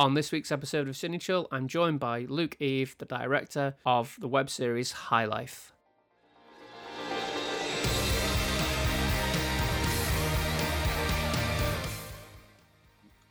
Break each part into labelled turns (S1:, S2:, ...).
S1: On this week's episode of Cine I'm joined by Luke Eve, the director of the web series High Life.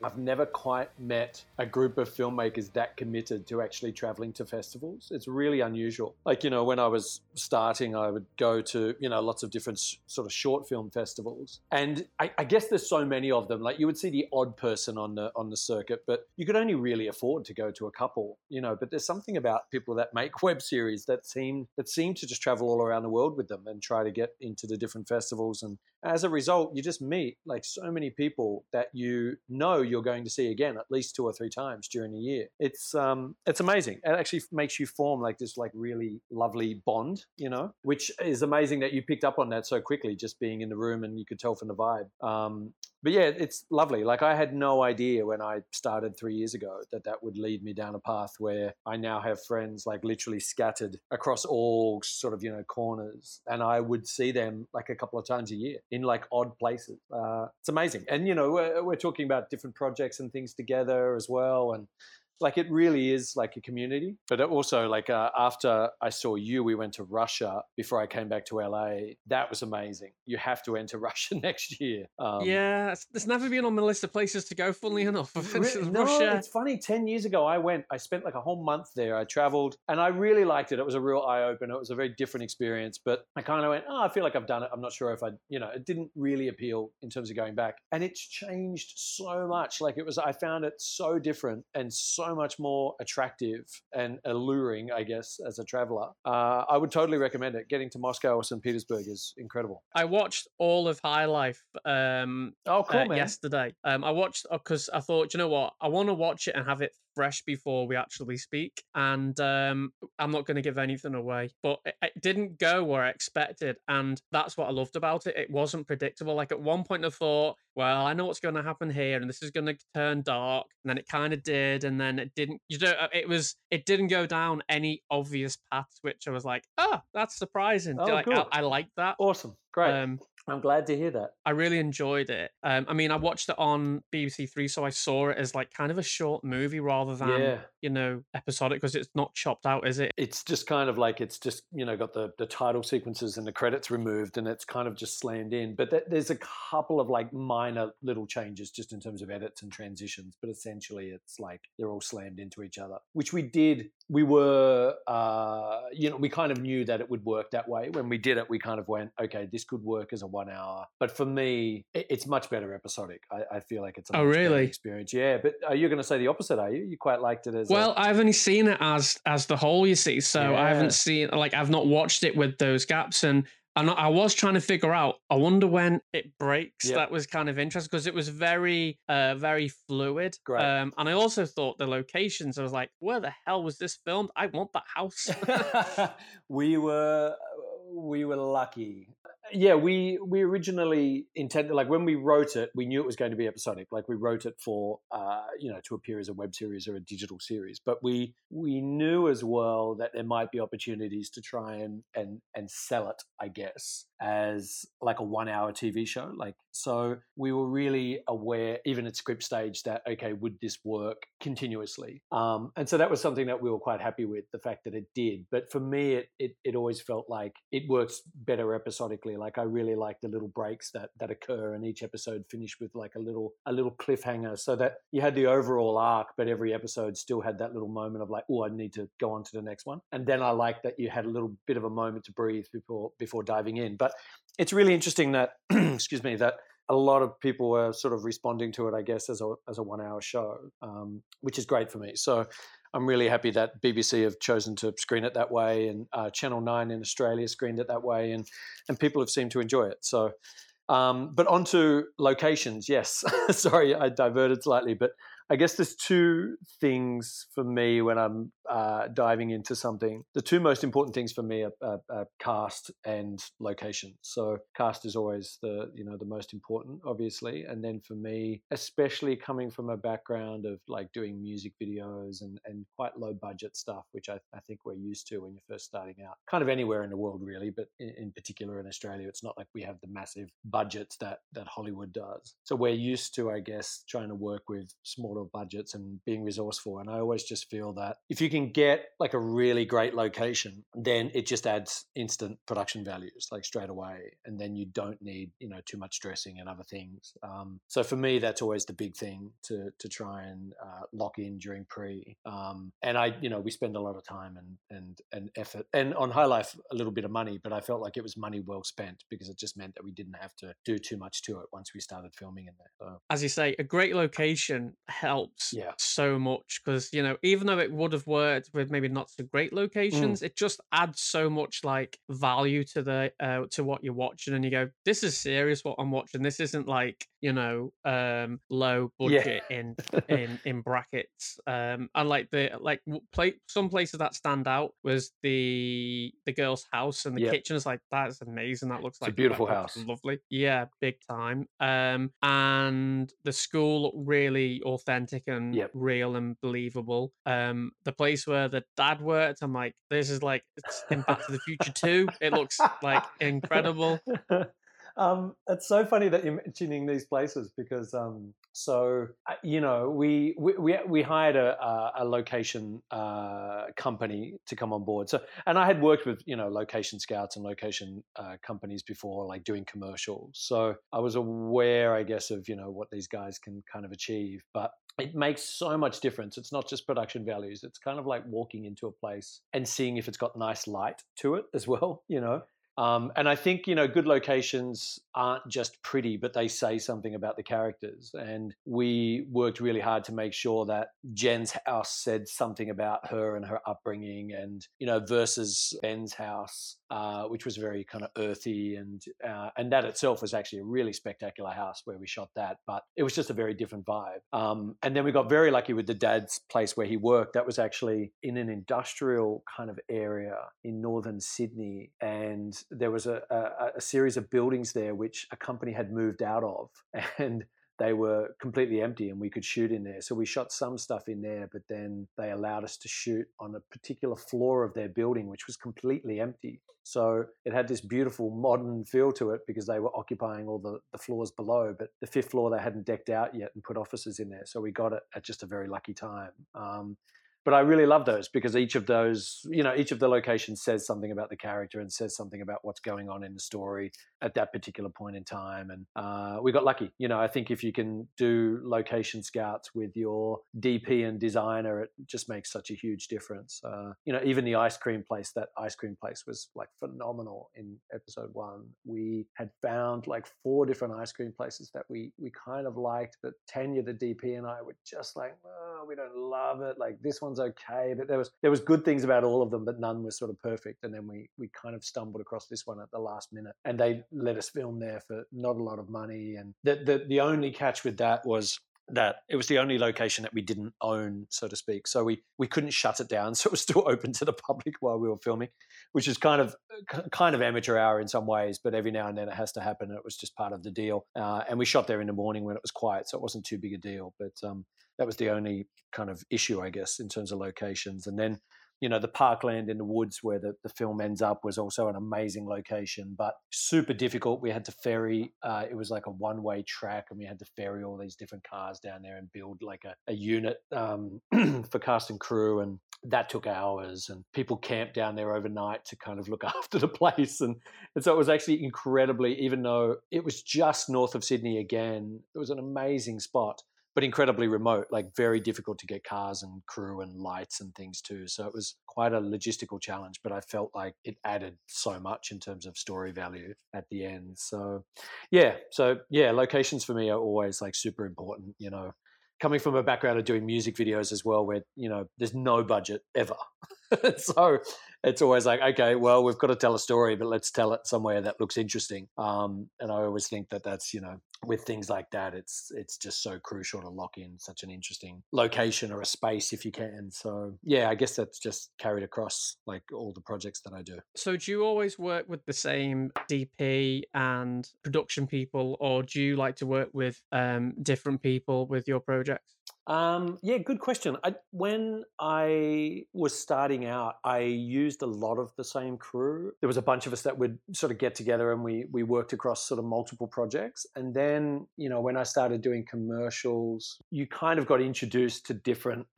S2: I've never quite met a group of filmmakers that committed to actually traveling to festivals. It's really unusual. Like, you know, when I was starting, I would go to, you know, lots of different sort of short film festivals. And I, I, guess there's so many of them. Like you would see the odd person on the on the circuit, but you could only really afford to go to a couple, you know. But there's something about people that make web series that seem that seem to just travel all around the world with them and try to get into the different festivals. And as a result, you just meet like so many people that you know you're going to see again at least two or three times during the year. It's um, it's amazing. It actually makes you form like this like really lovely bond, you know, which is amazing that you picked up on that so quickly, just being in the room and you could tell from the vibe. Um, but yeah, it's lovely. Like I had no idea when I started three years ago that that would lead me down a path where I now have friends like literally scattered across all sort of you know corners, and I would see them like a couple of times a year in like odd places. Uh, it's amazing, and you know we're, we're talking about different projects and things together as well, and like it really is like a community. But also, like uh, after I saw you, we went to Russia before I came back to LA. That was amazing. You have to enter Russia next year.
S1: Um, yeah, it's never been on my list of places to go. Funnily enough,
S2: no,
S1: Russia.
S2: It's funny. Ten years ago, I went. I spent like a whole month there. I traveled, and I really liked it. It was a real eye opener. It was a very different experience. But I kind of went, oh, I feel like I've done it. I'm not sure if I, you know, it didn't really appeal in terms of going back. And it's changed so much. Like it was, I found it so different and so much more attractive and alluring, I guess, as a traveler. Uh, I would totally recommend it. Getting to Moscow or St. Petersburg is incredible.
S1: I watched all of High Life um,
S2: oh, cool, uh,
S1: yesterday. Um, I watched because uh, I thought, you know what, I want to watch it and have it fresh before we actually speak. And um, I'm not going to give anything away, but it, it, didn't go where I expected. And that's what I loved about it. It wasn't predictable. Like at one point, I thought, well, I know what's going to happen here, and this is going to turn dark. And then it kind of did, and then it didn't. You know, it was it didn't go down any obvious paths, which I was like, oh, that's surprising.
S2: Oh,
S1: like,
S2: I,
S1: I like that.
S2: Awesome, great. Um, I'm glad to hear that.
S1: I really enjoyed it. Um, I mean, I watched it on BBC Three, so I saw it as like kind of a short movie rather than yeah. you know episodic because it's not chopped out, is it?
S2: It's just kind of like it's just you know got the the title sequences and the credits removed, and it's kind of just slammed in. But th- there's a couple of like minor little changes just in terms of edits and transitions, but essentially it's like they're all slammed into each other, which we did. We were, uh, you know, we kind of knew that it would work that way when we did it. We kind of went, okay, this could work as a one hour. But for me, it's much better episodic. I, I feel like it's a oh really experience. Yeah, but are you going to say the opposite? Are you? You quite liked it as
S1: well. i have only seen it as as the whole. You see, so yeah. I haven't seen like I've not watched it with those gaps and. And I was trying to figure out. I wonder when it breaks. Yep. That was kind of interesting because it was very, uh, very fluid.
S2: Great. Um,
S1: and I also thought the locations. I was like, where the hell was this filmed? I want that house.
S2: we were, we were lucky yeah, we we originally intended like when we wrote it, we knew it was going to be episodic. Like we wrote it for uh, you know to appear as a web series or a digital series, but we we knew as well that there might be opportunities to try and and and sell it, I guess, as like a one hour TV show. Like so, we were really aware, even at script stage, that okay, would this work continuously? Um, and so that was something that we were quite happy with the fact that it did. But for me, it it, it always felt like it works better episodically like I really like the little breaks that that occur, and each episode finished with like a little a little cliffhanger, so that you had the overall arc, but every episode still had that little moment of like, oh, I need to go on to the next one. And then I like that you had a little bit of a moment to breathe before before diving in. But it's really interesting that excuse me that a lot of people were sort of responding to it, I guess, as a as a one hour show, um, which is great for me. So I'm really happy that BBC have chosen to screen it that way, and uh, Channel Nine in Australia screened it that way, and and people have seemed to enjoy it. So, um, but onto locations. Yes, sorry, I diverted slightly, but I guess there's two things for me when I'm uh, diving into something, the two most important things for me are, are, are, cast and location. So cast is always the you know the most important, obviously, and then for me, especially coming from a background of like doing music videos and and quite low budget stuff, which I, I think we're used to when you're first starting out, kind of anywhere in the world really, but in, in particular in Australia, it's not like we have the massive budgets that that Hollywood does. So we're used to, I guess, trying to work with smaller budgets and being resourceful. And I always just feel that if you can get like a really great location, then it just adds instant production values like straight away. And then you don't need, you know, too much dressing and other things. Um, so for me, that's always the big thing to, to try and uh, lock in during pre. Um, and I, you know, we spend a lot of time and, and, and effort and on High Life, a little bit of money, but I felt like it was money well spent because it just meant that we didn't have to do too much to it once we started filming in there. So.
S1: As you say, a great location helps
S2: yeah.
S1: so much because you know even though it would have worked with maybe not so great locations, mm. it just adds so much like value to the uh, to what you're watching, and you go, "This is serious. What I'm watching. This isn't like you know um, low budget yeah. in in in brackets." Um, and like the like play some places that stand out was the the girl's house and the yep. kitchen is like that's amazing. That looks
S2: it's
S1: like
S2: a beautiful house,
S1: lovely. Yeah, big time. Um, and the school looked really authentic and
S2: yep.
S1: real and believable. Um, the place where the dad worked, I'm like, this is like it's in Back to the Future too. It looks like incredible.
S2: Um, it's so funny that you're mentioning these places because, um, so uh, you know, we we we hired a, a location uh, company to come on board. So, and I had worked with you know location scouts and location uh, companies before, like doing commercials. So I was aware, I guess, of you know what these guys can kind of achieve. But it makes so much difference. It's not just production values. It's kind of like walking into a place and seeing if it's got nice light to it as well, you know. Um, and I think, you know, good locations aren't just pretty, but they say something about the characters. And we worked really hard to make sure that Jen's house said something about her and her upbringing and, you know, versus Ben's house, uh, which was very kind of earthy. And, uh, and that itself was actually a really spectacular house where we shot that. But it was just a very different vibe. Um, and then we got very lucky with the dad's place where he worked. That was actually in an industrial kind of area in northern Sydney. And there was a, a, a, series of buildings there which a company had moved out of and they were completely empty and we could shoot in there. So we shot some stuff in there, but then they allowed us to shoot on a particular floor of their building, which was completely empty. So it had this beautiful modern feel to it because they were occupying all the, the floors below, but the fifth floor they hadn't decked out yet and put offices in there. So we got it at just a very lucky time. Um, but I really love those because each of those, you know, each of the locations says something about the character and says something about what's going on in the story at that particular point in time. And uh, we got lucky. You know, I think if you can do location scouts with your DP and designer, it just makes such a huge difference. Uh, you know, even the ice cream place, that ice cream place was like phenomenal in episode one. We had found like four different ice cream places that we we kind of liked, but Tanya, the DP, and I were just like, oh, we don't love it. Like this one's okay, but there was there was good things about all of them, but none was sort of perfect. And then we we kind of stumbled across this one at the last minute, and they let us film there for not a lot of money. And the the, the only catch with that was that it was the only location that we didn't own, so to speak. So we we couldn't shut it down, so it was still open to the public while we were filming, which is kind of kind of amateur hour in some ways. But every now and then it has to happen. It was just part of the deal. Uh, and we shot there in the morning when it was quiet, so it wasn't too big a deal. But um, that was the only kind of issue, I guess, in terms of locations. And then you know, the parkland in the woods where the, the film ends up was also an amazing location, but super difficult. We had to ferry, uh, it was like a one way track, and we had to ferry all these different cars down there and build like a, a unit um, for cast and crew. And that took hours, and people camped down there overnight to kind of look after the place. And, and so it was actually incredibly, even though it was just north of Sydney again, it was an amazing spot but incredibly remote, like very difficult to get cars and crew and lights and things too. So it was quite a logistical challenge, but I felt like it added so much in terms of story value at the end. So yeah, so yeah, locations for me are always like super important, you know. Coming from a background of doing music videos as well, where you know there's no budget ever, so it's always like, okay, well, we've got to tell a story, but let's tell it somewhere that looks interesting. Um, and I always think that that's, you know, with things like that, it's it's just so crucial to lock in such an interesting location or a space if you can. So yeah, I guess that's just carried across like all the projects that I do.
S1: So do you always work with the same DP and production people, or do you like to work with um, different people with your projects?
S2: Um, yeah, good question. I, when I was starting out, I used a lot of the same crew. There was a bunch of us that would sort of get together and we we worked across sort of multiple projects. And then, you know, when I started doing commercials, you kind of got introduced to different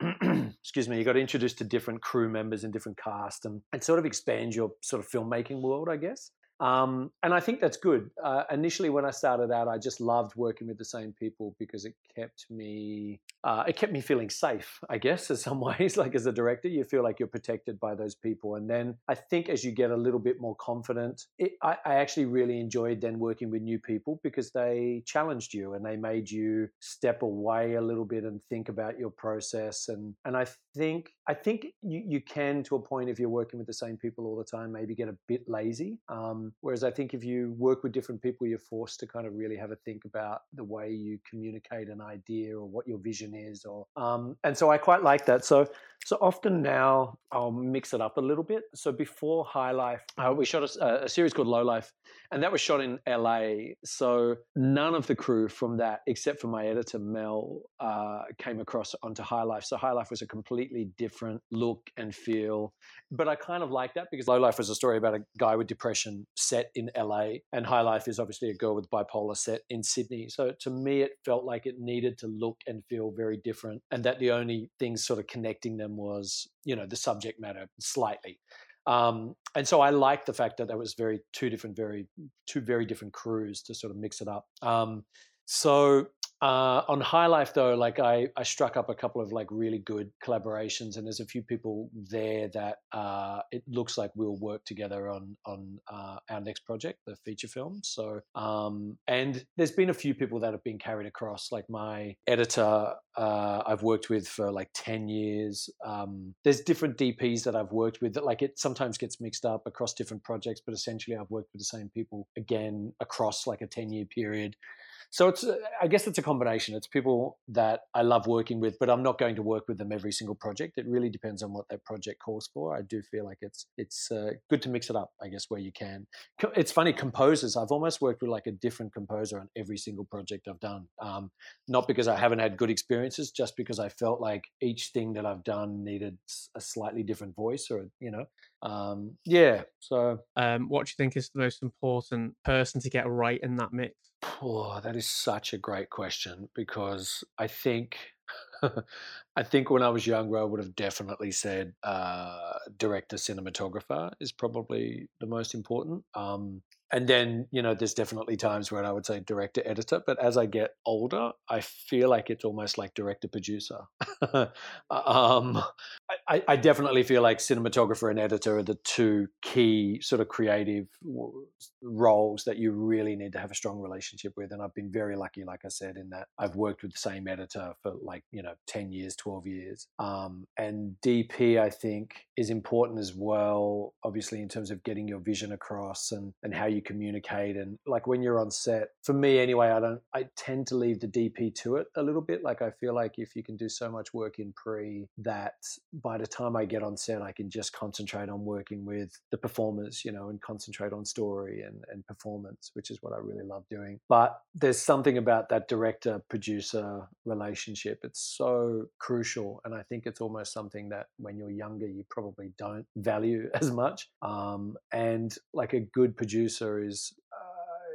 S2: excuse me, you got introduced to different crew members and different cast and, and sort of expand your sort of filmmaking world, I guess. Um, and I think that's good. Uh, initially, when I started out, I just loved working with the same people because it kept me uh, it kept me feeling safe. I guess in some ways, like as a director, you feel like you're protected by those people. And then I think as you get a little bit more confident, it, I, I actually really enjoyed then working with new people because they challenged you and they made you step away a little bit and think about your process. And and I think I think you, you can to a point if you're working with the same people all the time, maybe get a bit lazy. Um, whereas I think if you work with different people, you're forced to kind of really have a think about the way you communicate an idea or what your vision is. Or um, and so I quite like that. So so often now I'll mix it up a little bit. So before High Life, uh, we shot a, a, series called Low Life, and that was shot in LA. So none of the crew from that, except for my editor Mel, uh, came across onto High Life. So High Life was a completely different look and feel. But I kind of like that because Low Life was a story about a guy with depression set in LA, and High Life is obviously a girl with bipolar set in Sydney. So to me, it felt like it needed to look and feel very different, and that the only things sort of connecting them was, you know, the subject matter slightly. Um, and so I like the fact that there was very two different, very two very different crews to sort of mix it up. Um, so uh, on High Life, though, like I, I struck up a couple of like really good collaborations, and there's a few people there that uh, it looks like we'll work together on on uh, our next project, the feature film. So, um, and there's been a few people that have been carried across, like my editor. Uh, I've worked with for like ten years. Um, there's different DPs that I've worked with that like it sometimes gets mixed up across different projects, but essentially I've worked with the same people again across like a ten year period. So it's, uh, I guess it's a combination. It's people that I love working with, but I'm not going to work with them every single project. It really depends on what that project calls for. I do feel like it's it's uh, good to mix it up, I guess, where you can. It's funny, composers. I've almost worked with like a different composer on every single project I've done. Um, not because I haven't had good experiences, just because I felt like each thing that I've done needed a slightly different voice, or you know, um, yeah. So,
S1: um, what do you think is the most important person to get right in that mix?
S2: Oh, that is such a great question because I think I think when I was younger, I would have definitely said uh, director cinematographer is probably the most important. Um, and then you know there's definitely times where i would say director editor but as i get older i feel like it's almost like director producer um, I, I, definitely feel like cinematographer and editor are the two key sort of creative roles that you really need to have a strong relationship with and i've been very lucky like i said in that i've worked with the same editor for like you know 10 years 12 years. Um, and dp i think is important as well obviously in terms of getting your vision across and, and how you communicate and like when you're on set. For me anyway i don't i tend to leave the dp to it a little bit. Like i feel like if you can do so much work in pre that by the time i get on set i can just concentrate on working with the performers you know and concentrate on story and, and performance which is what i really love doing. But there's something about that director producer relationship. It's so crucial and i think it's almost something that when you're younger you probably don't value as much um, and like a good producer is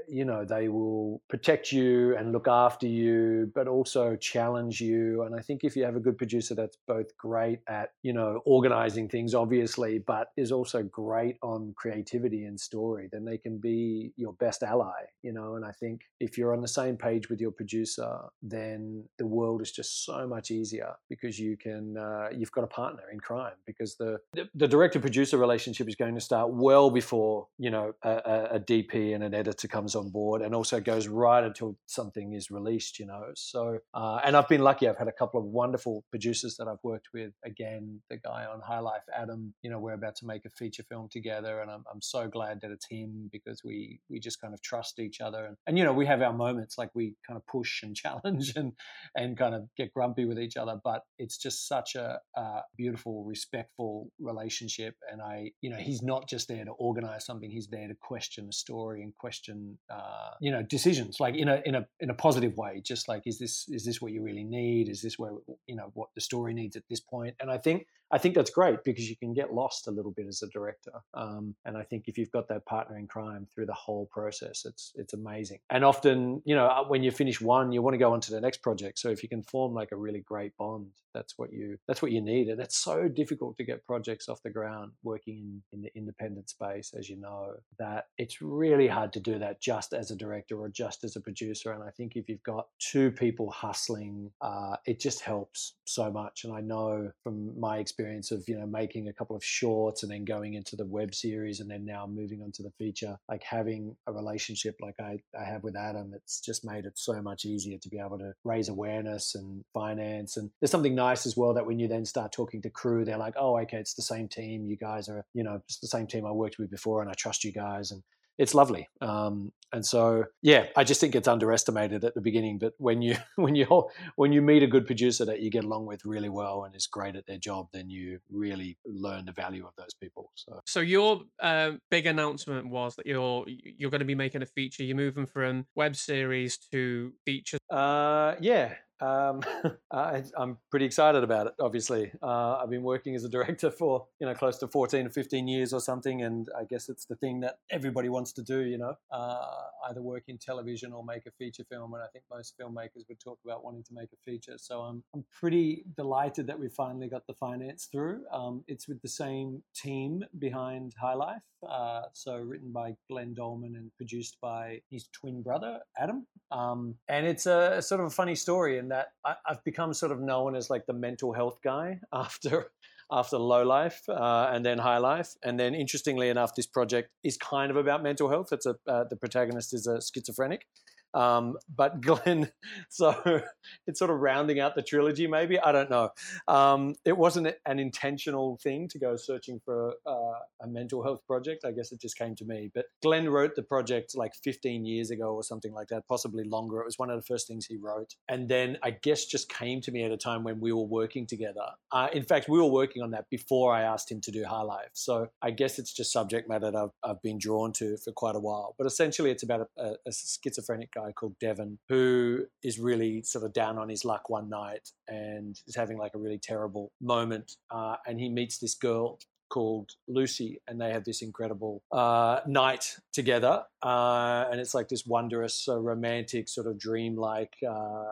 S2: you know they will protect you and look after you but also challenge you. And i think if you have a good producer that's both great at you know organizing things obviously but is also great on creativity and story then they can be your best ally you know? And i think if you're on the same page with your producer then the world is just so much easier because you can uh, you've got a partner in crime because the the, director producer relationship is going to start well before you know a, a dp and an editor comes on board and also goes right until something is released, you know. So, uh, and I've been lucky. I've had a couple of wonderful producers that I've worked with. Again, the guy on High Life, Adam, you know, we're about to make a feature film together. And I'm, I'm so glad that it's him because we, we just kind of trust each other. And, and, you know, we have our moments like we kind of push and challenge and, and kind of get grumpy with each other. But it's just such a, a beautiful, respectful relationship. And I, you know, he's not just there to organize something, he's there to question the story and question, uh, you know, decisions like in a, in a, in a positive way, just like, is this, is this what you really need? Is this where, you know, what the story needs at this point? And I think I think that's great because you can get lost a little bit as a director. Um, and I think if you've got that partner in crime through the whole process, it's it's amazing. And often, you know, uh, when you finish one, you want to go on to the next project. So if you can form like a really great bond, that's what you that's what you need. And it's so difficult to get projects off the ground working in, in the independent space, as you know, that it's really hard to do that just as a director or just as a producer. And I think if you've got two people hustling, uh, it just helps so much. And I know from my experience experience of you know making a couple of shorts and then going into the web series and then now moving on to the feature like having a relationship like I, I have with adam it's just made it so much easier to be able to raise awareness and finance. And there's something nice as well that when you then start talking to crew they're like oh okay it's the same team. You guys are you know it's the same team i worked with before and i trust you guys. And it's lovely. Um, and so, yeah, I just think it's underestimated at the beginning. But when you when you when you meet a good producer that you get along with really well and is great at their job, then you really learn the value of those people. So,
S1: so your uh, big announcement was that you're you're going to be making a feature. You're moving from web series to feature.
S2: Uh, yeah, um, I, am pretty excited about it. Obviously, uh, I've been working as a director for you know close to 14 or 15 years or something, and I guess it's the thing that everybody wants to do. You know, uh, either work in television or make a feature film. And I think most filmmakers would talk about wanting to make a feature. So I'm I'm pretty delighted that we finally got the finance through. Um, it's with the same team behind High Life, uh, so written by Glenn Dolman and produced by his twin brother Adam. Um, and it's a, a, sort of a funny story that I, have become sort of known as like the mental health guy after after low life uh, and then high life. And then interestingly enough this project is kind of about mental health. It's a uh, the protagonist is a schizophrenic um, but Glenn, so it's sort of rounding out the trilogy, maybe. I don't know. Um, it wasn't an intentional thing to go searching for uh, a mental health project. I guess it just came to me. But Glenn wrote the project like 15 years ago or something like that, possibly longer. It was one of the first things he wrote. And then I guess just came to me at a time when we were working together. Uh, in fact, we were working on that before I asked him to do High Life. So I guess it's just subject matter that I've, I've been drawn to for quite a while. But essentially, it's about a, a schizophrenic guy called Devon, who is really sort of down on his luck one night and is having like a really terrible moment. Uh, and he meets this girl called Lucy, and they have this incredible uh, night together. Uh, and it's like this wondrous, uh, romantic, sort of dreamlike uh,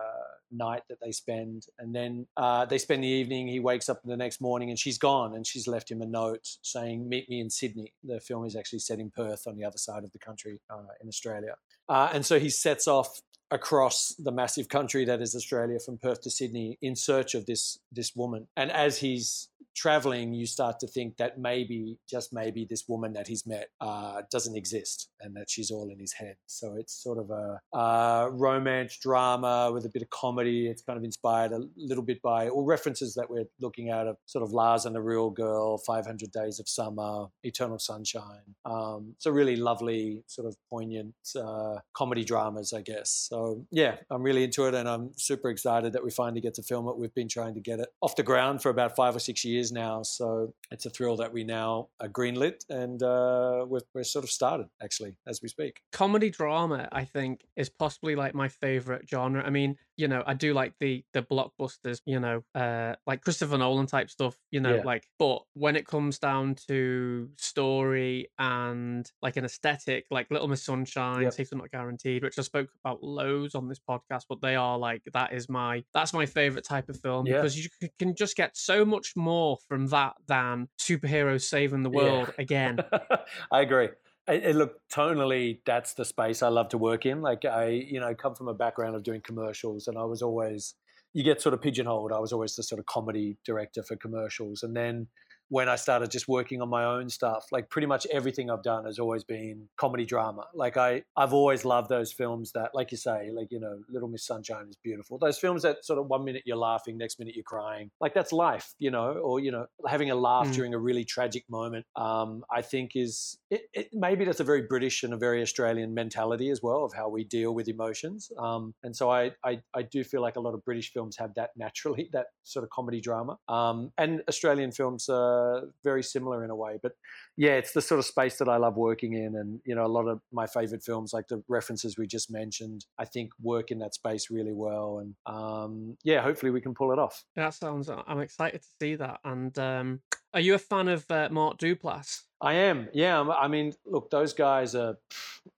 S2: night that they spend. And then uh, they spend the evening. He wakes up the next morning, and she's gone, and she's left him a note saying, "Meet me in Sydney." The film is actually set in Perth, on the other side of the country uh, in Australia. Uh, and so he sets off across the massive country that is Australia from Perth to Sydney in search of this this woman. And as he's traveling, you start to think that maybe, just maybe, this woman that he's met uh, doesn't exist and that she's all in his head. So it's sort of a, a romance drama with a bit of comedy. It's kind of inspired a little bit by all references that we're looking at of sort of Lars and the Real Girl, 500 Days of Summer, Eternal Sunshine. Um, a really lovely, sort of poignant uh, comedy dramas, I guess. So yeah, I'm really into it and I'm super excited that we finally get to film it. We've been trying to get it off the ground for about five or six years years now. So it's a thrill that we now are greenlit and uh, we're, we're sort of started actually as we speak.
S1: Comedy drama, I think, is possibly like my favorite genre. I mean, you know, I do like the the blockbusters, you know, uh, like Christopher Nolan type stuff, you know, yeah. like. But when it comes down to story and like an aesthetic, like Little Miss Sunshine, yep. Safety Not Guaranteed, which I spoke about loads on this podcast, but they are like that is my that's my favorite type of film yeah. because you can just get so much more from that than superheroes saving the world yeah. again.
S2: I agree. It, look tonally, that's the space I love to work in. Like I, you know, come from a background of doing commercials, and I was always you get sort of pigeonholed. I was always the sort of comedy director for commercials, and then when I started just working on my own stuff. Like pretty much everything I've done has always been comedy drama. Like I, I've always loved those films that, like you say, like you know, Little Miss Sunshine is beautiful. Those films that sort of one minute you're laughing, next minute you're crying. Like that's life, you know, or you know, having a laugh mm. during a really tragic moment. Um, I think is it, it, maybe that's a very British and a very Australian mentality as well of how we deal with emotions. Um, and so I, I, I do feel like a lot of British films have that naturally, that sort of comedy drama. Um, and Australian films are very similar in a way. But yeah, it's the sort of space that I love working in. And, you know, a lot of my favorite films, like the references we just mentioned, I think work in that space really well. And um, yeah, hopefully we can pull it off.
S1: That sounds, I'm excited to see that. And um, are you a fan of uh, Mark Duplass?
S2: I am, yeah. I mean, look, those guys are,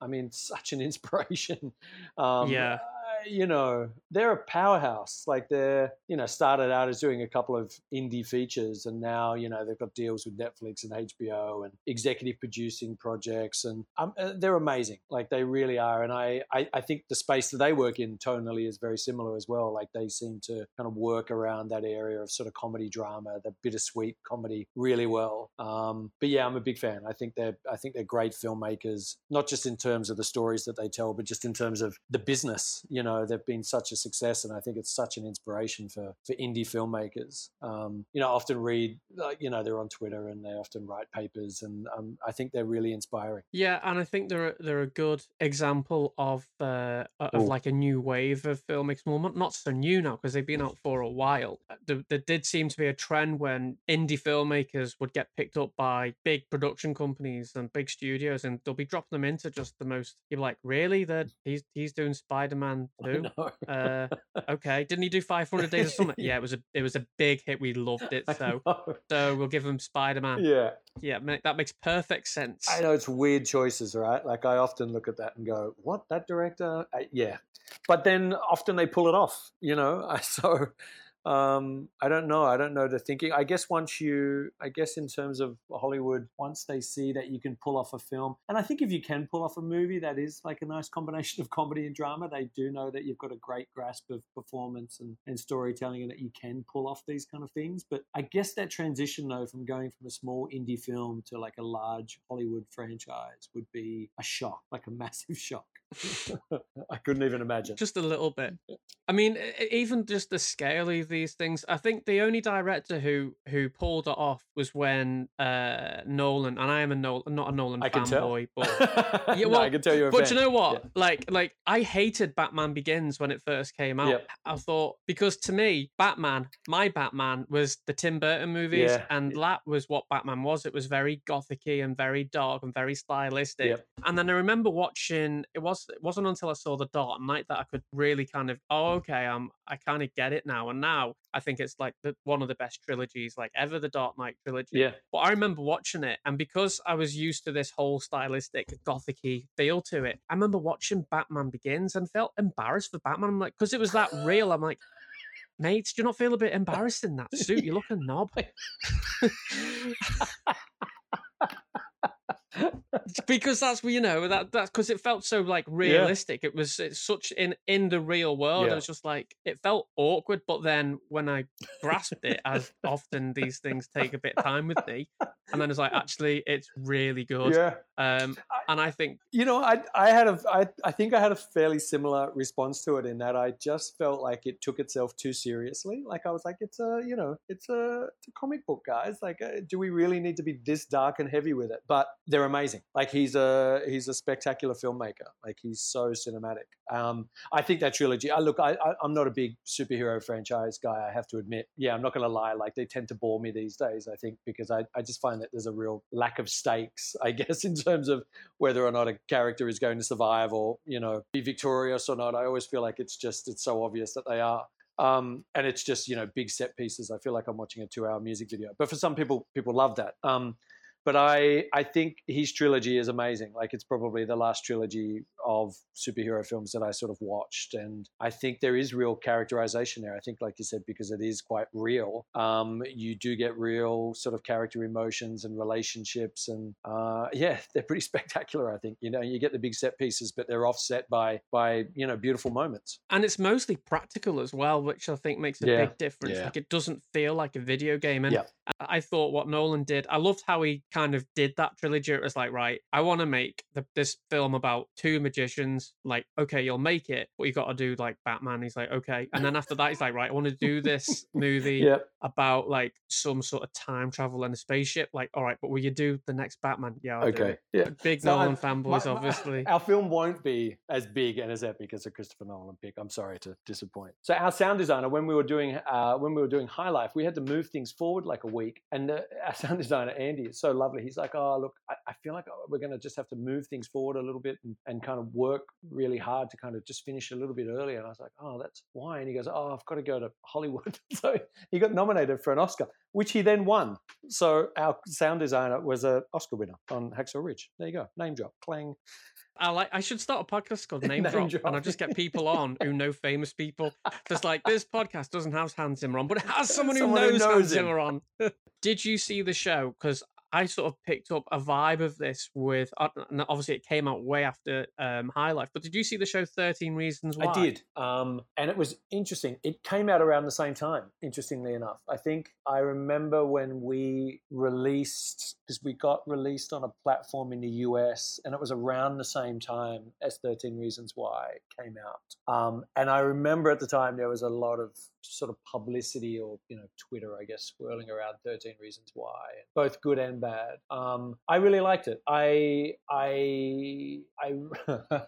S2: I mean, such an inspiration. Um,
S1: yeah
S2: you know, they're a powerhouse. Like they're, you know, started out as doing a couple of indie features and now, you know, they've got deals with Netflix and HBO and executive producing projects. And um, uh, they're amazing. Like they really are. And I, I, I think the space that they work in tonally is very similar as well. Like they seem to kind of work around that area of sort of comedy drama, the bittersweet comedy really well. Um, but yeah, I'm a big fan. I think they're, I think they're great filmmakers, not just in terms of the stories that they tell, but just in terms of the business, you know, know they've been such a success, and I think it's such an inspiration for for indie filmmakers. Um, you know, I often read, like, you know, they're on Twitter and they often write papers, and um, I think they're really inspiring.
S1: Yeah, and I think they're they're a good example of uh, of Ooh. like a new wave of filmmakers. Well, not so new now because they've been out for a while. Uh, there, there did seem to be a trend when indie filmmakers would get picked up by big production companies and big studios, and they'll be dropping them into just the most. You're like, really? That he's he's doing Spider Man too. Uh, okay, didn't he do 500 Days of Summer? Yeah, it was a it was a big hit. We loved it. So so we'll give him Spider Man.
S2: Yeah,
S1: yeah, that makes perfect sense.
S2: I know it's weird choices, right? Like I often look at that and go, "What that director?" Yeah, but then often they pull it off. You know, so um, I don't know. I don't know the thinking. I guess once you, I guess in terms of Hollywood, once they see that you can pull off a film, and I think if you can pull off a movie that is like a nice combination of comedy and drama, they do know that you've got a great grasp of performance and, and storytelling and that you can pull off these kind of things. But I guess that transition though from going from a small indie film to like a large Hollywood franchise would be a shock, like a massive shock. I couldn't even imagine.
S1: Just a little bit. I mean, even just the scale of these things. I think the only director who who pulled it off was when uh, Nolan, and I am a Nolan, not a Nolan fanboy, but
S2: yeah, well, no, I can tell you.
S1: but fan. you know what? Yeah. Like, like I hated Batman Begins when it first came out. Yep. I thought because to me, Batman, my Batman was the Tim Burton movies, yeah. and that was what Batman was. It was very gothicy and very dark and very stylistic. Yep. And then I remember watching. It was it wasn't until I saw The Dark Knight that I could really kind of oh okay I'm I kind of get it now. And now I think it's like the, one of the best trilogies like ever, the Dark Knight trilogy.
S2: Yeah.
S1: But I remember watching it, and because I was used to this whole stylistic gothicy feel to it, I remember watching Batman Begins and felt embarrassed for Batman. I'm like, because it was that real. I'm like, mate, do you not feel a bit embarrassed in that suit? You look a knob. because that's you know that that's because it felt so like realistic. Yeah. It was it's such in in the real world. Yeah. It was just like it felt awkward, but then when I grasped it, as often these things take a bit of time with me, and then it's like actually it's really good.
S2: Yeah.
S1: Um, and I think
S2: you know I I had a I I think I had a fairly similar response to it in that I just felt like it took itself too seriously. Like I was like it's a you know it's a, it's a comic book, guys. Like uh, do we really need to be this dark and heavy with it? But they're amazing. Like he's a he's a spectacular filmmaker. Like he's so cinematic. Um, I think that trilogy. I look, I, I am not a big superhero franchise guy. I have to admit. Yeah, I'm not going to lie. Like they tend to bore me these days. I think because I I just find that there's a real lack of stakes. I guess in terms of whether or not a character is going to survive or you know be victorious or not. I always feel like it's just it's so obvious that they are. Um, and it's just you know big set pieces. I feel like I'm watching a two-hour music video. But for some people, people love that. Um, but I I think his trilogy is amazing. Like it's probably the last trilogy of superhero films that I sort of watched, and I think there is real characterization there. I think, like you said, because it is quite real, um, you do get real sort of character emotions and relationships, and uh, yeah, they're pretty spectacular. I think you know you get the big set pieces, but they're offset by by you know beautiful moments,
S1: and it's mostly practical as well, which I think makes a yeah. big difference. Yeah. Like it doesn't feel like a video game, and
S2: yeah.
S1: I thought what Nolan did, I loved how he kind of did that trilogy. It was like, right, I want to make the, this film about two magicians. Like, okay, you'll make it, but you got to do like Batman. He's like, okay. And then after that, he's like, right, I want to do this movie
S2: Yep.
S1: about like some sort of time travel and a spaceship. Like, all right, but will you do the next Batman? Yeah, I'll
S2: Okay. Yeah.
S1: Big
S2: So
S1: Nolan
S2: I-
S1: fanboys,
S2: my- my-
S1: obviously.
S2: Our film won't be as big and as epic as a Christopher Nolan pick. I'm sorry to disappoint. So our sound designer, when we were doing uh, when we were doing High Life, we had to move things forward like a week. And uh, our sound designer Andy is so lovely. He's like, "Oh, look, I, I feel like uh, we're going to just have to move things forward a little bit and, and kind of work really hard to kind of just finish a little bit earlier." And I was like, "Oh, that's why." And he goes, "Oh, I've got to go to Hollywood." so he got nominated for an Oscar, which he then won. So our sound designer was an Oscar winner on Hacksaw Ridge. There you go, name drop, clang.
S1: I like. I should start a podcast called Name,
S2: Name
S1: Drop,
S2: Drop.
S1: and I just get people on who know famous people. Just like this podcast doesn't have Hans Zimmer on, but it has someone who
S2: Someone who
S1: knows,
S2: knows
S1: Hans. Zimmer on. Did you see the show? Because I sort of picked up a vibe of this with. uh, and Obviously, it came out way after um, High Life. But did you see the show Thirteen Reasons Why?
S2: I did. Um, and it was interesting. It came out around the same time, interestingly enough. I think I remember when we released, because we got released on a platform in the US, and it was around the same time as 13 Reasons Why came out. Um, and I remember at the time there was a lot of sort of publicity or, you know, Twitter, I guess, swirling around 13 Reasons Why, both good and bad. Um, I really liked it. I, I, I,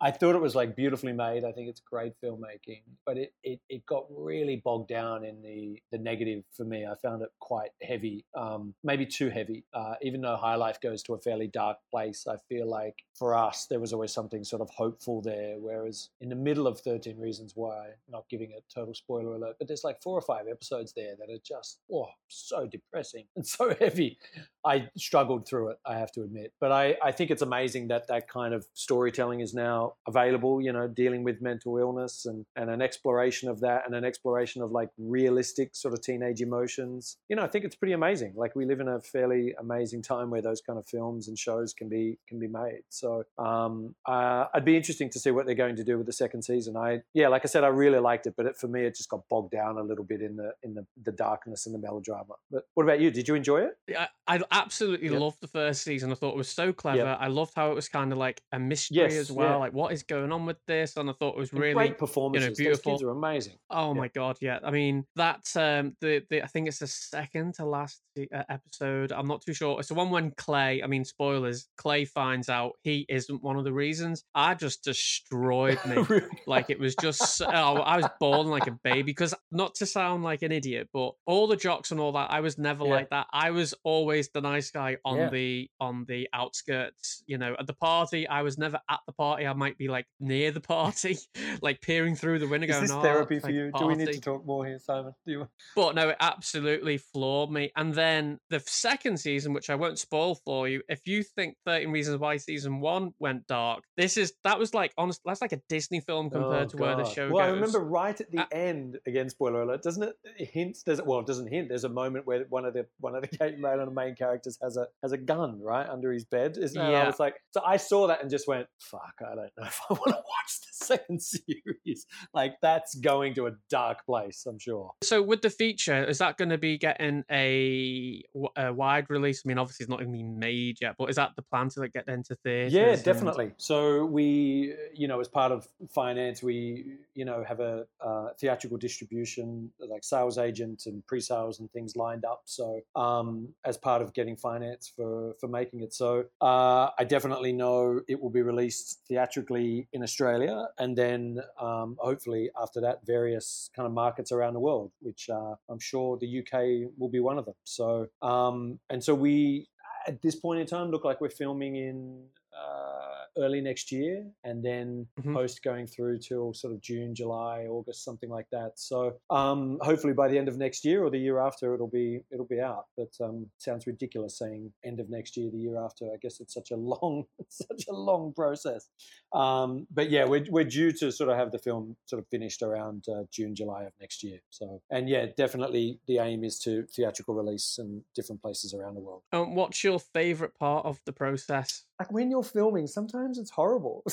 S2: I thought it was like beautifully made. I think it's great filmmaking, but it, it, it got really bogged down in the, the negative for me. I found it quite heavy, um, maybe too heavy. Uh, even though High Life goes to a fairly dark place, I feel like for us, there was always something sort of hopeful there. Whereas in the middle of 13 Reasons Why, not giving a total spoiler alert, but there's like four or five episodes there that are just, oh, so depressing and so heavy. I struggled through it, I have to admit. But I, I think it's amazing that that kind of storytelling is now available, you know, dealing with mental illness and, and an exploration of that and an exploration of like realistic sort of teenage emotions. You know, I think it's pretty amazing. Like we live in a fairly amazing time where those kind of films and shows can be can be made. So um, uh, I'd be interesting to see what they're going to do with the second season. I yeah, like I said, I really liked it, but it, for me, it just got bogged down a little bit in the in the, the darkness and the melodrama. But what about you? Did you enjoy it?
S1: I, I absolutely loved the first season. I thought it was so clever. I loved how it was kind of like a mystery
S2: Yes,
S1: as well.
S2: yeah.
S1: Like, what is going on with this? And I thought it was
S2: And
S1: really
S2: great performances.
S1: beautiful.
S2: Those kids are amazing.
S1: Oh my god, yeah. I mean, that um the, the I think it's the second to last episode. I'm not too sure. It's the one when Clay, I mean spoilers, Clay finds out he isn't one of the reasons. I just destroyed me. like it was just oh, I was bawling like a baby because not to sound like an idiot, but all the jocks and all that, I was never
S2: Yeah.
S1: like that. I was always the nice guy on
S2: Yeah.
S1: the on the outskirts, you know, at the party. I was never at the party. I might be like near the party, like peering through the window
S2: Is
S1: going,
S2: this
S1: "Oh,
S2: therapy for
S1: like
S2: you? Do we need to talk more here, Simon? Do you...
S1: But no, it absolutely floored me. And then the second season, which I won't spoil for you, if you think 13 Reasons Why season one went dark, this is that was like honest that's like a Disney film compared
S2: Oh,
S1: to where the
S2: God.
S1: show
S2: well,
S1: goes.
S2: I remember right at the
S1: Uh,
S2: end, again, spoiler alert, doesn't it? It hints. There's well, it doesn't hint. There's a moment where one of the one of the gay male and main characters has a has a gun right under his bed. Isn't it? And I
S1: Yeah.
S2: was like, so I saw that and just went, "Fuck, I don't know if I want to watch the second series." Like that's going to a dark place, I'm sure.
S1: So with the feature, is that going to be getting a, a wide release? I mean, obviously it's not even been made yet, but is that the plan to like, get into theaters?
S2: Yeah,
S1: and-
S2: definitely. So we, you know, as part of finance, we, you know, have a uh, theatrical distribution, like sales agent and pre-sales and things lined up. So um, as part of getting finance for for making it, so uh, I definitely know it will be released theatrically in Australia, and then um, hopefully after that, various kind of markets around the world, which uh, I'm sure the UK will be one of them. So um, and so we at this point in time look like we're filming in uh, early next year and then
S1: Mhm.
S2: post going through till sort of June, July, August, something like that. So um, hopefully by the end of next year or the year after it'll be it'll be out. But um, sounds ridiculous saying end of next year, the year after. I guess it's such a long such a long process. Um, but yeah, we're, we're due to sort of have the film sort of finished around uh, June, July of next year. So and yeah, definitely the aim is to theatrical release in different places around the world.
S1: Um, what's your favorite part of the process?
S2: Like when you're filming, sometimes it's horrible.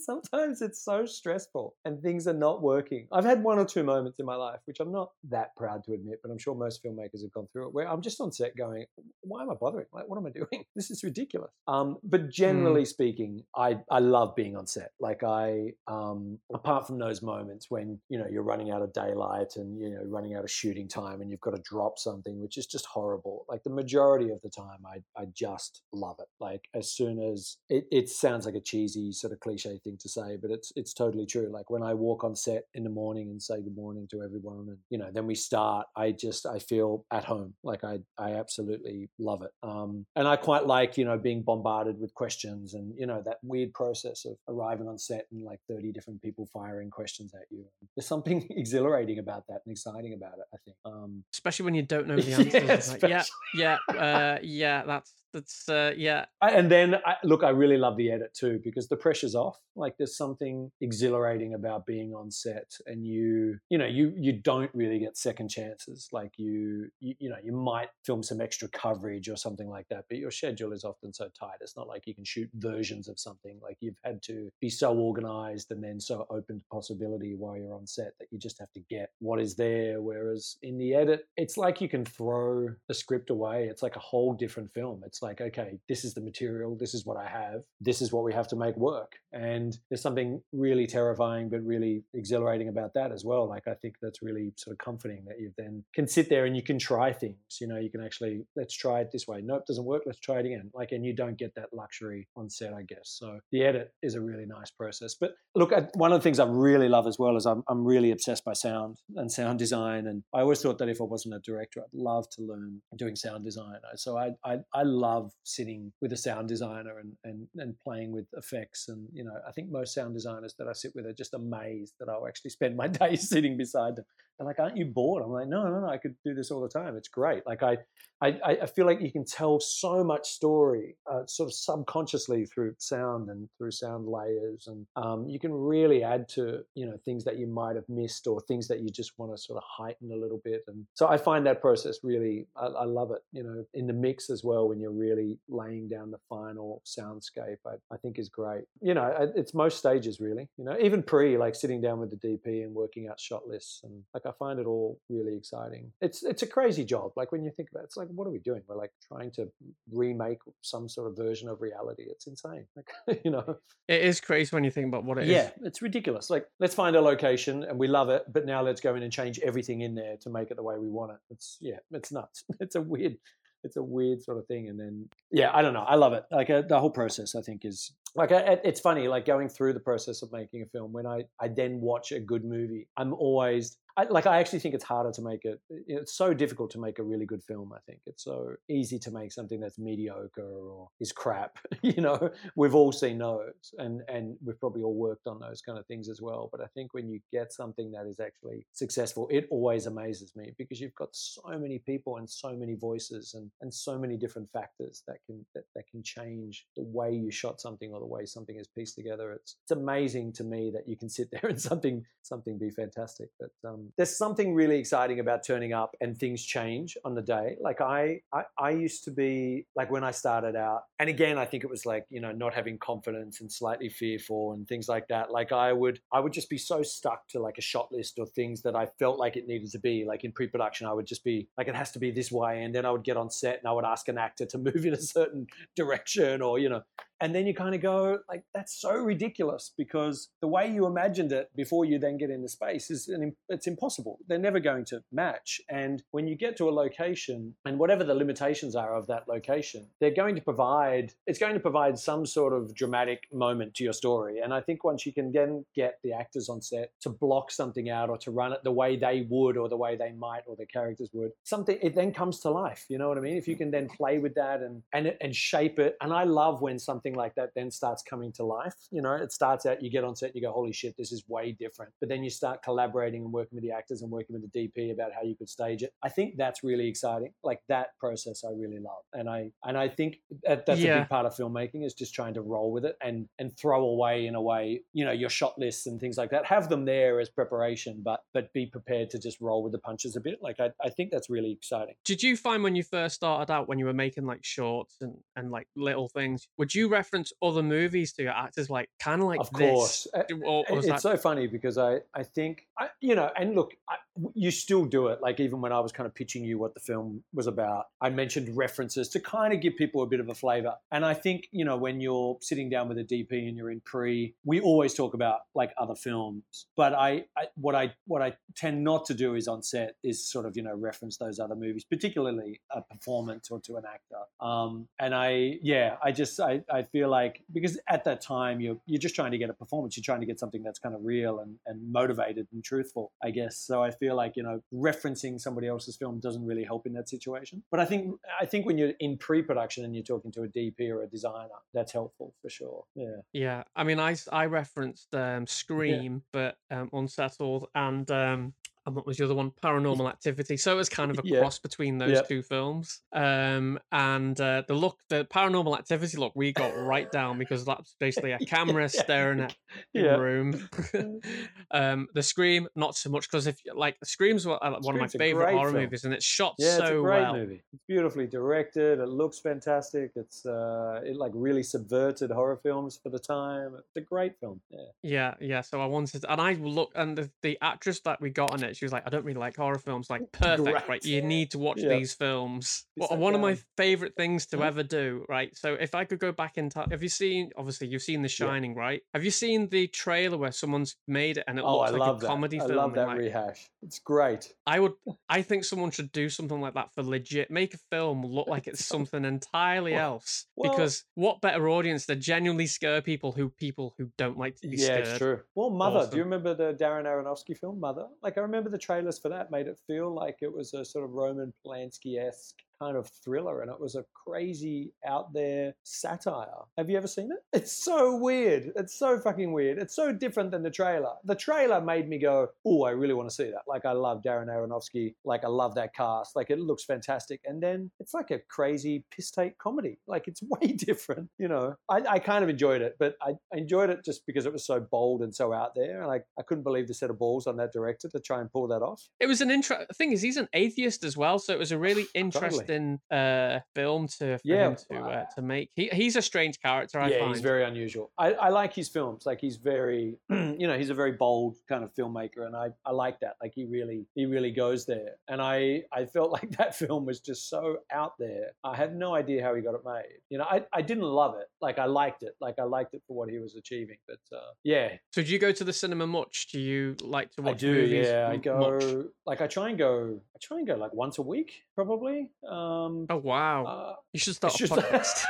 S2: sometimes it's so stressful and things are not working. I've had one or two moments in my life, which I'm not that proud to admit, but I'm sure most filmmakers have gone through it, where I'm just on set going, why am I bothering? Like, what am I doing? This is ridiculous. Um, but generally mm. speaking, I, I love being on set. Like I, um, apart from those moments when, you know, you're running out of daylight and, you know, running out of shooting time and you've got to drop something, which is just horrible. Like the majority of the time, I, I just love it. Like as soon as it, it sounds like a cheesy sort of cliche thing to say, but it's, it's totally true. Like when I walk on set in the morning and say good morning to everyone and, you know, then we start, I just, I feel at home. Like I, I absolutely love it. Um, and I quite like, you know, being bombarded with questions and, you know, that weird process of arriving on set and like 30 different people firing questions at you. There's something exhilarating about that and exciting about it, I think. Um,
S1: especially when you don't know the answers. Yeah, like, yeah, yeah, uh, yeah, that's that's uh, yeah.
S2: And then I, look, I really love the edit too because the pressure's off. Like there's something exhilarating about being on set, and you you know you you don't really get second chances. Like you you, you know you might film some extra coverage or something like that, but your schedule is often so tight. It's not like you can shoot versions of something. Like you've had to be so organized and then so open to possibility while you're on set that you just have to get what is there. Whereas in the edit, it's like you can throw the script away. It's like a whole different film. It's like, okay, this is the material, this is what I have, this is what we have to make work. And there's something really terrifying, but really exhilarating about that as well. Like, I think that's really sort of comforting that you then can sit there and you can try things. You know, you can actually, let's try it this way. Nope, doesn't work. Let's try it again. Like, and you don't get that luxury on set, I guess. So the edit is a really nice process. But look, one of the things I really love as well is I'm, I'm really obsessed by sound and sound design. And I always thought that if I wasn't a director, I'd love to learn doing sound design. So I, I, I love love sitting with a sound designer and, and, and playing with effects. And, you know, I think most sound designers that I sit with are just amazed that I'll actually spend my days sitting beside them. And like, aren't you bored? I'm like, no, no, no, I could do this all the time. It's great. Like I, I, I feel like you can tell so much story, uh, sort of subconsciously through sound and through sound layers, and um, you can really add to you know things that you might have missed or things that you just want to sort of heighten a little bit. And so I find that process really, I, I love it. You know, in the mix as well when you're really laying down the final soundscape, I, I think is great. You know, it's most stages really. You know, even pre like sitting down with the DP and working out shot lists, and like I find it all really exciting. It's it's a crazy job. Like when you think about it, it's like what are we doing? We're like trying to remake some sort of version of reality. It's insane. Like, you know,
S1: it is crazy when you think about what it
S2: yeah, is. yeah, it's ridiculous. Like, let's find a location and we love it, but now let's go in and change everything in there to make it the way we want it. It's yeah, it's nuts. It's a weird, it's a weird sort of thing. And then yeah, I don't know. I love it. Like uh, the whole process, I think is like I, it's funny. Like going through the process of making a film. When I I then watch a good movie, I'm always I, like I actually think it's harder to make it. It's so difficult to make a really good film. I think it's so easy to make something that's mediocre or is crap. you know, we've all seen those, and and we've probably all worked on those kind of things as well. But I think when you get something that is actually successful, it always amazes me because you've got so many people and so many voices and and so many different factors that can that, that can change the way you shot something or the way something is pieced together. It's it's amazing to me that you can sit there and something something be fantastic. But um, Um, there's something really exciting about turning up and things change on the day. Like I, I, I used to be like when I started out, and again, I think it was like you know not having confidence and slightly fearful and things like that. Like I would, I would just be so stuck to like a shot list or things that I felt like it needed to be. Like in pre-production, I would just be like it has to be this way, and then I would get on set and I would ask an actor to move in a certain direction, or you know, and then you kind of go like that's so ridiculous because the way you imagined it before you then get into space is an, it's impossible. They're never going to match. And when you get to a location and whatever the limitations are of that location they're going to provide it's going to provide some sort of dramatic moment to your story. And i think once you can then get the actors on set to block something out or to run it the way they would or the way they might or the characters would something it then comes to life you know what i mean? If you can then play with that and and and shape it. And i love when something something like that then starts coming to life. You know, it starts out, you get on set, you go, holy shit, this is way different. But then you start collaborating and working with the actors and working with the DP about how you could stage it. I think that's really exciting. Like that process, I really love, and I and I think that, that's yeah. a big part of filmmaking is just trying to roll with it and and throw away in a way, you know, your shot lists and things like that. Have them there as preparation, but but be prepared to just roll with the punches a bit. Like I, I think that's really exciting.
S1: Did you find when you first started out when you were making like shorts and and like little things, would you reference other movies to your actors, like kind of like
S2: of
S1: this?
S2: course.
S1: Or, or
S2: it's
S1: that,
S2: so funny because I, I think I, you know and look I, you still do it like even when i was kind of pitching you what the film was about i mentioned references to kind of give people a bit of a flavor. And i think you know when you're sitting down with a dp and you're in pre we always talk about like other films. But I, I what i what i tend not to do is on set is sort of you know reference those other movies particularly a performance or to an actor. Um, and i yeah i just I, I feel like because at that time you're you're just trying to get a performance you're trying to get something that's kind of real and, and motivated and truthful i guess. So i feel like you know referencing somebody else's film doesn't really help in that situation. But i think i think when you're in pre-production and you're talking to a dp or a designer that's helpful for sure. Yeah.
S1: Yeah, I mean, I I referenced um, Scream, but um, Unsettled, and um, and what was the other one? Paranormal Activity. So it was kind of a
S2: Yeah.
S1: cross between those two films. Um, and uh, the look, the Paranormal Activity look, we got right down because that's basically a camera
S2: Yeah.
S1: staring at
S2: the
S1: room. um, the Scream, not so much because if like the Scream's one, uh, one of my favorite horror
S2: film.
S1: movies, and it's shot
S2: Yeah,
S1: so
S2: it's a great
S1: well.
S2: movie. It's beautifully directed. It looks fantastic. It's uh, it like really subverted horror films for the time. It's a great film. Yeah.
S1: Yeah, yeah. So I wanted, and I look, and the, the actress that we got on it, she was like, "I don't really like horror films." Like, perfect, right? You need to watch
S2: Yeah.
S1: these films. Well, one of my favorite things to
S2: Mhm.
S1: ever do, right? So if I could go back in time, have you seen? Obviously, you've seen The
S2: Yeah.
S1: Shining, right? Have you seen the trailer where someone's made it and it
S2: Oh, I
S1: looks like
S2: love
S1: a
S2: that.
S1: comedy
S2: I
S1: film?
S2: love that
S1: like,
S2: rehash. It's great.
S1: I would, I think someone should do something like that for legit. Make a film look like it's something entirely
S2: Well-
S1: else.
S2: well-
S1: because what better audience to genuinely scare people who people who don't like to be
S2: Yeah,
S1: scared?
S2: Yeah, it's true. Well, Mother. Do you remember the Darren Aronofsky film Mother? Like, I remember the trailers for that made it feel like it was a sort of Roman Polanski esque kind of thriller, and it was a crazy out there satire. Have you ever seen it? It's so weird. It's so fucking weird. It's so different than the trailer. The trailer made me go, "Oh, I really want to see that." Like, I love Darren Aronofsky. Like, I love that cast. Like, it looks fantastic. And then it's like a crazy piss take comedy. Like, it's way different. You know, I, I kind of enjoyed it, but I, I enjoyed it just because it was so bold and so out there. And I, I couldn't believe the set of balls on that director to try and pull that off.
S1: It was an intro. Thing is, he's an atheist as well, so it was a really interesting uh, film to
S2: Yeah,
S1: him to uh, to make. He he's a strange character. I
S2: yeah,
S1: find.
S2: he's very unusual. I, I like his films. Like he's very, you know, he's a very bold kind of filmmaker, and I, I like that. Like he really he really goes there. And I I felt like that film was just so out there. I had no idea how he got it made. You know, I, I didn't love it. Like I liked it. Like I liked it for what he was achieving. But uh, yeah,
S1: So do you go to the cinema much? Do you like to watch
S2: I do.
S1: movies?
S2: Yeah, I go.
S1: much?
S2: Like I try and go. I try and go like once a week, probably. Um,
S1: Oh wow!
S2: uh,
S1: you should start a podcast.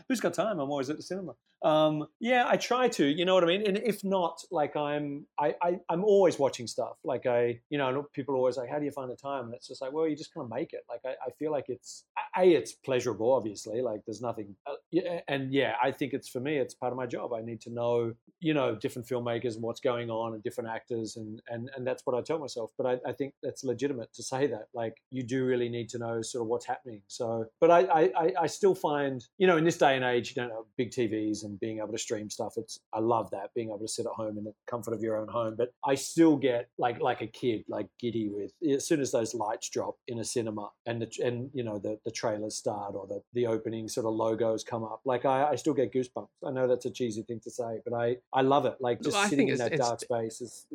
S2: Who's got time? I'm always at the cinema. Um, yeah, I try to. You know what I mean? And if not, like I'm, I, I, I'm always watching stuff. Like I, you know, people are always like, "How do you find the time?" And it's just like, well, you just kind of make it. Like I, I feel like it's a, it's pleasurable. Obviously, like there's nothing. Uh, and yeah, I think it's for me. It's part of my job. I need to know, you know, different filmmakers and what's going on and different actors, and and and that's what I tell myself. But I, I think that's legitimate to say that. Like you do really need to know sort of what's happening. So, but I, I, I- still find, you know, in this day and age, you don't have big TVs and being able to stream stuff. It's I love that being able to sit at home in the comfort of your own home. But I still get like like a kid, like giddy with as soon as those lights drop in a cinema and the and you know the the trailers start or the the opening sort of logos come up. Like I, I still get goosebumps. I know that's a cheesy thing to say, but I I love it. Like just
S1: I
S2: sitting in that dark space is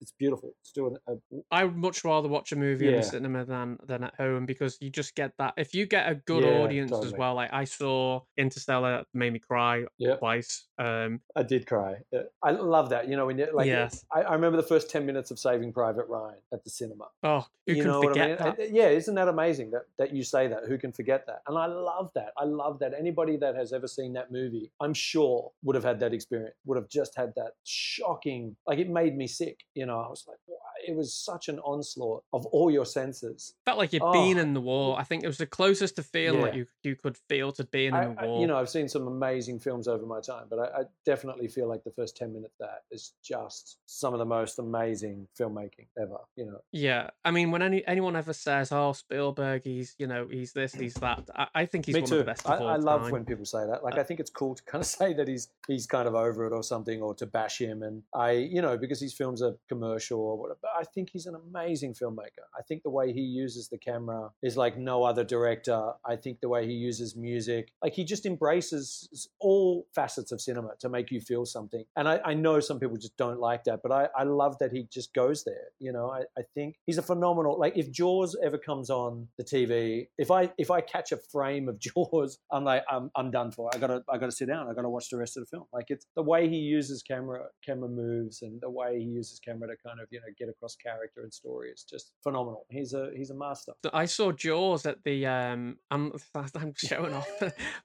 S2: it's beautiful. It's doing a,
S1: I would much rather watch a movie in
S2: Yeah.
S1: the cinema than than at home because you just get that. If you get a good
S2: Yeah,
S1: audience as well, like I saw Interstellar, made me cry
S2: yeah.
S1: twice. Um,
S2: I did cry. I love that. You know, when you like,
S1: Yes.
S2: I, I remember the first ten minutes of Saving Private Ryan at the cinema.
S1: oh, who
S2: you
S1: can
S2: know
S1: forget
S2: what I mean?
S1: that?
S2: Yeah, isn't that amazing that that you say that? Who can forget that? And I love that. I love that. Anybody that has ever seen that movie, I'm sure would have had that experience. Would have just had that shocking. Like it made me sick. You know, I was like, wow, it was such an onslaught of all your senses.
S1: Felt like you'd been
S2: Oh.
S1: in the war. I think it was the closest to feeling like you you could feel to being
S2: I,
S1: in the
S2: I-
S1: war.
S2: you know, I've seen some amazing films over my time, but I, I definitely feel like the first ten minutes of that is just some of the most amazing filmmaking ever. You know,
S1: Yeah, I mean, when any anyone ever says, "Oh, Spielberg, he's you know he's this, he's that," I, I think he's
S2: me
S1: one
S2: too.
S1: of the best of
S2: I, I love
S1: time.
S2: when people say that. Like,
S1: Uh,
S2: I think it's cool to kind of say that he's he's kind of over it or something, or to bash him. And I, you know, because his films are commercial or whatever. But I think he's an amazing filmmaker. I think the way he uses the camera is like no other director. I think the way he uses music, like he just embraces all facets of cinema to make you feel something. And I, I know some people just don't like that, but I, I love that he just goes there. You know, I, I think he's a phenomenal. Like if Jaws ever comes on the TV, if I if I catch a frame of Jaws, I'm like I'm, I'm done for. I gotta I gotta sit down. I gotta watch the rest of the film. Like it's the way he uses camera camera moves and the way he uses camera to kind of you know get across character and story is just phenomenal. He's a he's a master.
S1: I saw Jaws at the um. I'm I'm showing off.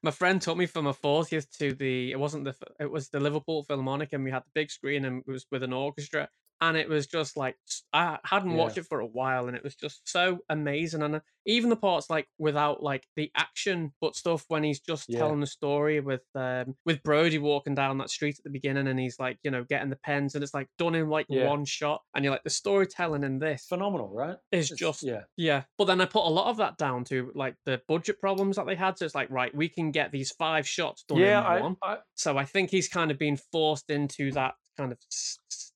S1: my friend took me for my 40th to the. It wasn't the. It was the Liverpool Philharmonic, and we had the big screen, and it was with an orchestra and it was just like I hadn't watched it for a while, and it was just so amazing. And uh, even the parts like without like the action, but stuff when he's just
S2: Yeah.
S1: telling the story with um with Brody walking down that street at the beginning, and he's like you know getting the pens, and it's like done in like
S2: Yeah.
S1: one shot, and you're like the storytelling in this
S2: Phenomenal, right?
S1: is
S2: It's-
S1: just
S2: yeah.
S1: yeah. But then I put a lot of that down to like the budget problems that they had. So it's like right, we can get these five shots done
S2: Yeah,
S1: in
S2: I,
S1: one.
S2: I,
S1: So I think he's kind of been forced into that kind of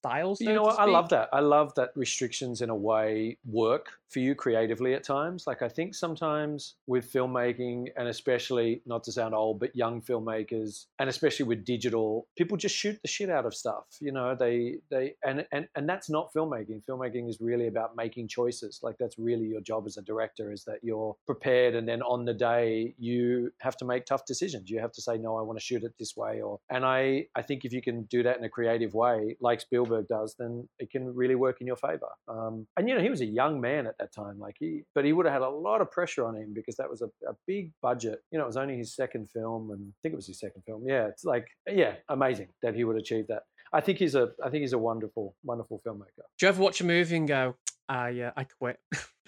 S1: s- style.
S2: you know what? I love that. I love that restrictions in a way work for you creatively at times. Like I think sometimes with filmmaking, and especially not to sound old, but young filmmakers, and especially with digital, people just shoot the shit out of stuff. You know, they they and and and that's not filmmaking. Filmmaking is really about making choices. Like that's really your job as a director is that you're prepared, and then on the day you have to make tough decisions. You have to say, no, I want to shoot it this way, or and I I think if you can do that in a creative way, like Spielberg does, then it can really work in your favor. Um, and you know, he was a young man at that time, like he, but he would have had a lot of pressure on him because that was a, a big budget. You know, it was only his second film, and I think it was his second film. Yeah, it's like yeah, amazing that he would achieve that. I think he's a I think he's a wonderful wonderful filmmaker.
S1: Do you ever watch a movie and go, ah, yeah, I quit?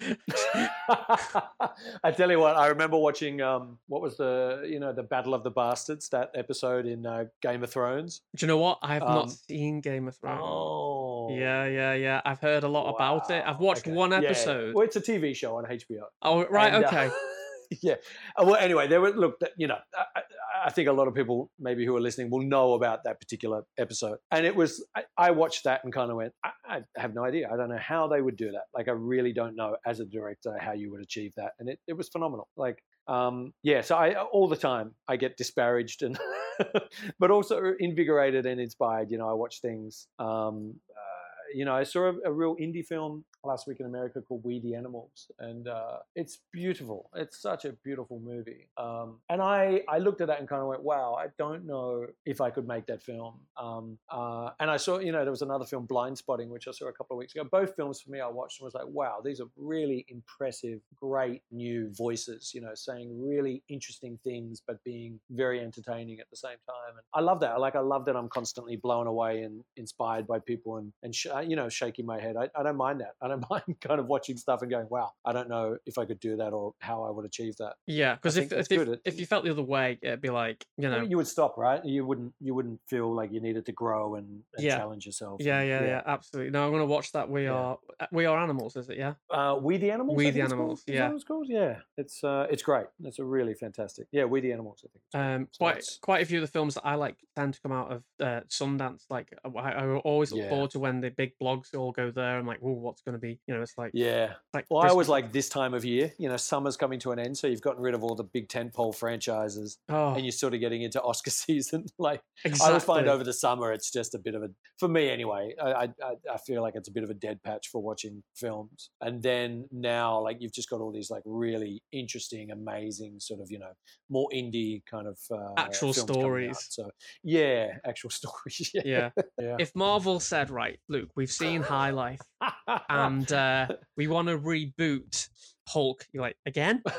S2: I tell you what, I remember watching um, what was the you know the Battle of the Bastards that episode in uh, Game of Thrones.
S1: Do you know what? I have not
S2: Um,
S1: seen Game of Thrones.
S2: Oh,
S1: Yeah, yeah, yeah. I've heard a lot about it. I've watched
S2: okay.
S1: one
S2: Yeah, yeah.
S1: episode.
S2: Well, it's a TV show on HBO.
S1: Oh, right,
S2: And, uh,
S1: okay.
S2: yeah. Uh, Well, anyway, there were look. You know, I, I- think a lot of people maybe who are listening will know about that particular episode. And it was I, I watched that and kind of went, I, I have no idea. I don't know how they would do that. Like I really don't know as a director how you would achieve that. And it, it was phenomenal. Like um, yeah, so I all the time I get disparaged and but also invigorated and inspired. You know, I watch things. Um, uh, you know, I saw a, a real indie film last week in America called We the Animals, and uh, it's beautiful. It's such a beautiful movie. Um, and I, I looked at that and kind of went, wow, I don't know if I could make that film. Um, uh, and I saw, you know, there was another film, Blindspotting, which I saw a couple of weeks ago. Both films for me, I watched and was like, wow, these are really impressive, great new voices, you know, saying really interesting things, but being very entertaining at the same time. And I love that. Like, I love that I'm constantly blown away and inspired by people and, and sh- you know, shaking my head. I, I don't mind that. Don't mind kind of watching stuff and going, wow, I don't know if I could do that or how I would achieve that.
S1: Yeah, because if if, if. If you felt the other way, it'd be like, you know,
S2: you would stop, right? You wouldn't. You wouldn't feel like you needed to grow and, and
S1: Yeah.
S2: challenge yourself.
S1: yeah,
S2: and-
S1: yeah, yeah, absolutely. No, I'm gonna watch that. We
S2: Yeah.
S1: are uh, we are animals, is it? Yeah.
S2: Uh, we the animals. I
S1: We the
S2: called.
S1: Animals, yeah.
S2: it's called? Yeah, it's uh, it's great. It's a really fantastic. Yeah, we the animals. I think.
S1: Um,
S2: So
S1: quite quite a few of the films that I like tend to come out of uh, Sundance. Like I, I always look
S2: Yeah.
S1: forward to when the big blogs all go there. I'm like, oh, what's going to be? You know, it's like
S2: Yeah.
S1: like
S2: Well, I always like this time of year. You know, summer's coming to an end, so you've gotten rid of all the big tentpole franchises,
S1: oh
S2: and you're sort of getting into Oscar season. like
S1: exactly.
S2: I always find over the summer, it's just a bit of a, for me anyway. I, I I- feel like it's a bit of a dead patch for watching films. And then now, like you've just got all these like really interesting, amazing sort of you know more indie kind of uh,
S1: Actual
S2: films coming out.
S1: stories.
S2: So yeah, actual stories. Yeah,
S1: yeah.
S2: yeah.
S1: If Marvel said, right, Luke, we've seen High Life and uh, we want to reboot Hulk, you're like, again?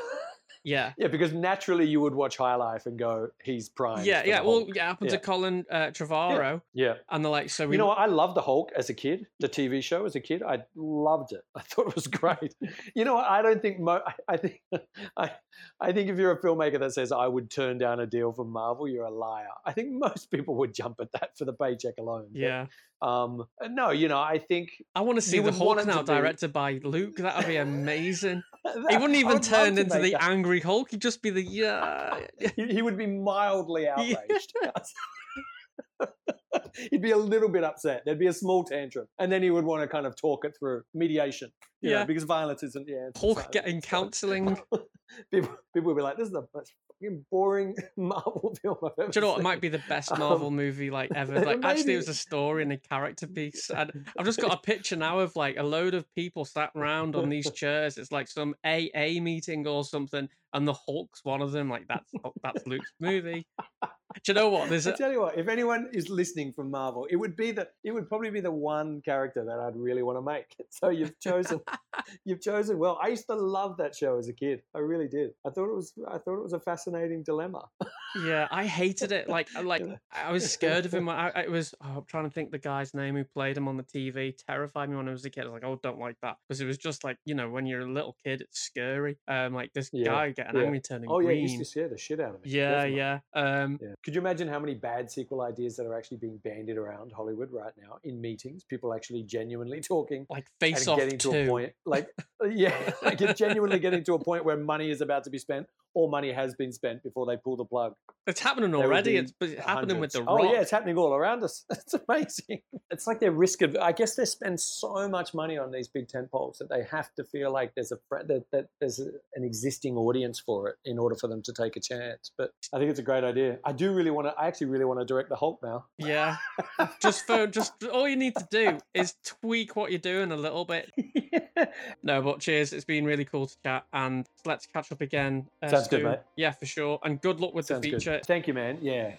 S1: Yeah.
S2: yeah, because naturally you would watch High Life and go, he's prime.
S1: Yeah, yeah. Well, it happened to Colin uh, Trevorrow,
S2: yeah.
S1: and they're like, so we
S2: You know what? I loved the Hulk as a kid, the TV show as a kid. I loved it. I thought it was great. You know what? I don't think mo- I- I think I I think if you're a filmmaker that says I would turn down a deal from Marvel, you're a liar. I think most people would jump at that for the paycheck alone. But,
S1: Yeah.
S2: Um. No, you know, I think
S1: I want to see the Hulk now directed by Luke. That would be amazing.
S2: that,
S1: he wouldn't even
S2: would
S1: turn into the
S2: that.
S1: angry Hulk. He'd just be the yeah.
S2: He, he would be mildly outraged. he'd be a little bit upset. There'd be a small tantrum, and then he would want to kind of talk it through mediation. you know,
S1: Yeah.
S2: because violence isn't the answer.
S1: Hulk getting counselling.
S2: people, people would be like, "This is the boring Marvel film I've ever."
S1: Do you know what? It might be the best
S2: Um,
S1: Marvel movie like ever. Like actually, it was a story and a character piece. And I've just got a picture now of like a load of people sat around on these chairs. It's like some AA meeting or something, and the Hulk's one of them. Like that's that's Luke's movie. Do you know what? There's
S2: I tell you what, if anyone is listening from Marvel, it would be the it would probably be the one character that I'd really want to make. So you've chosen you've chosen well. I used to love that show as a kid. I really did. I thought it was I thought it was a fascinating dilemma.
S1: yeah, I hated it. Like like I was scared of him. I, I it was oh, I'm trying to think the guy's name who played him on the TV. Terrified me when I was a kid. I was like, oh, don't like that because it was just like you know when you're a little kid, it's scary. Um, like this
S2: Yeah,
S1: guy getting
S2: yeah.
S1: angry turning
S2: Oh yeah,
S1: green.
S2: used to scare the shit out of me.
S1: Yeah, yeah. Um,
S2: Yeah. Could you imagine how many bad sequel ideas that are actually being bandied around Hollywood right now in meetings? People actually genuinely talking
S1: like face
S2: and
S1: off
S2: getting to a point like yeah, like it's genuinely getting to a point where money is about to be spent or money has been spent before they pull the plug.
S1: It's happening already. It's, happening with the rock.
S2: Oh yeah, it's happening all around us. It's amazing. It's like their risk of. I guess they spend so much money on these big tent poles that they have to feel like there's a that, that there's a, an existing audience for it in order for them to take a chance. But I think it's a great idea. I do really want to. I actually really want to direct the Hulk now.
S1: Yeah. just for just all you need to do is tweak what you're doing a little bit. No, but cheers. It's been really cool to chat, and let's catch up again. Uh,
S2: Sounds good,
S1: soon.
S2: mate.
S1: Yeah, for sure. And good luck with
S2: Sounds
S1: the feature.
S2: good. Thank you, man. Yeah.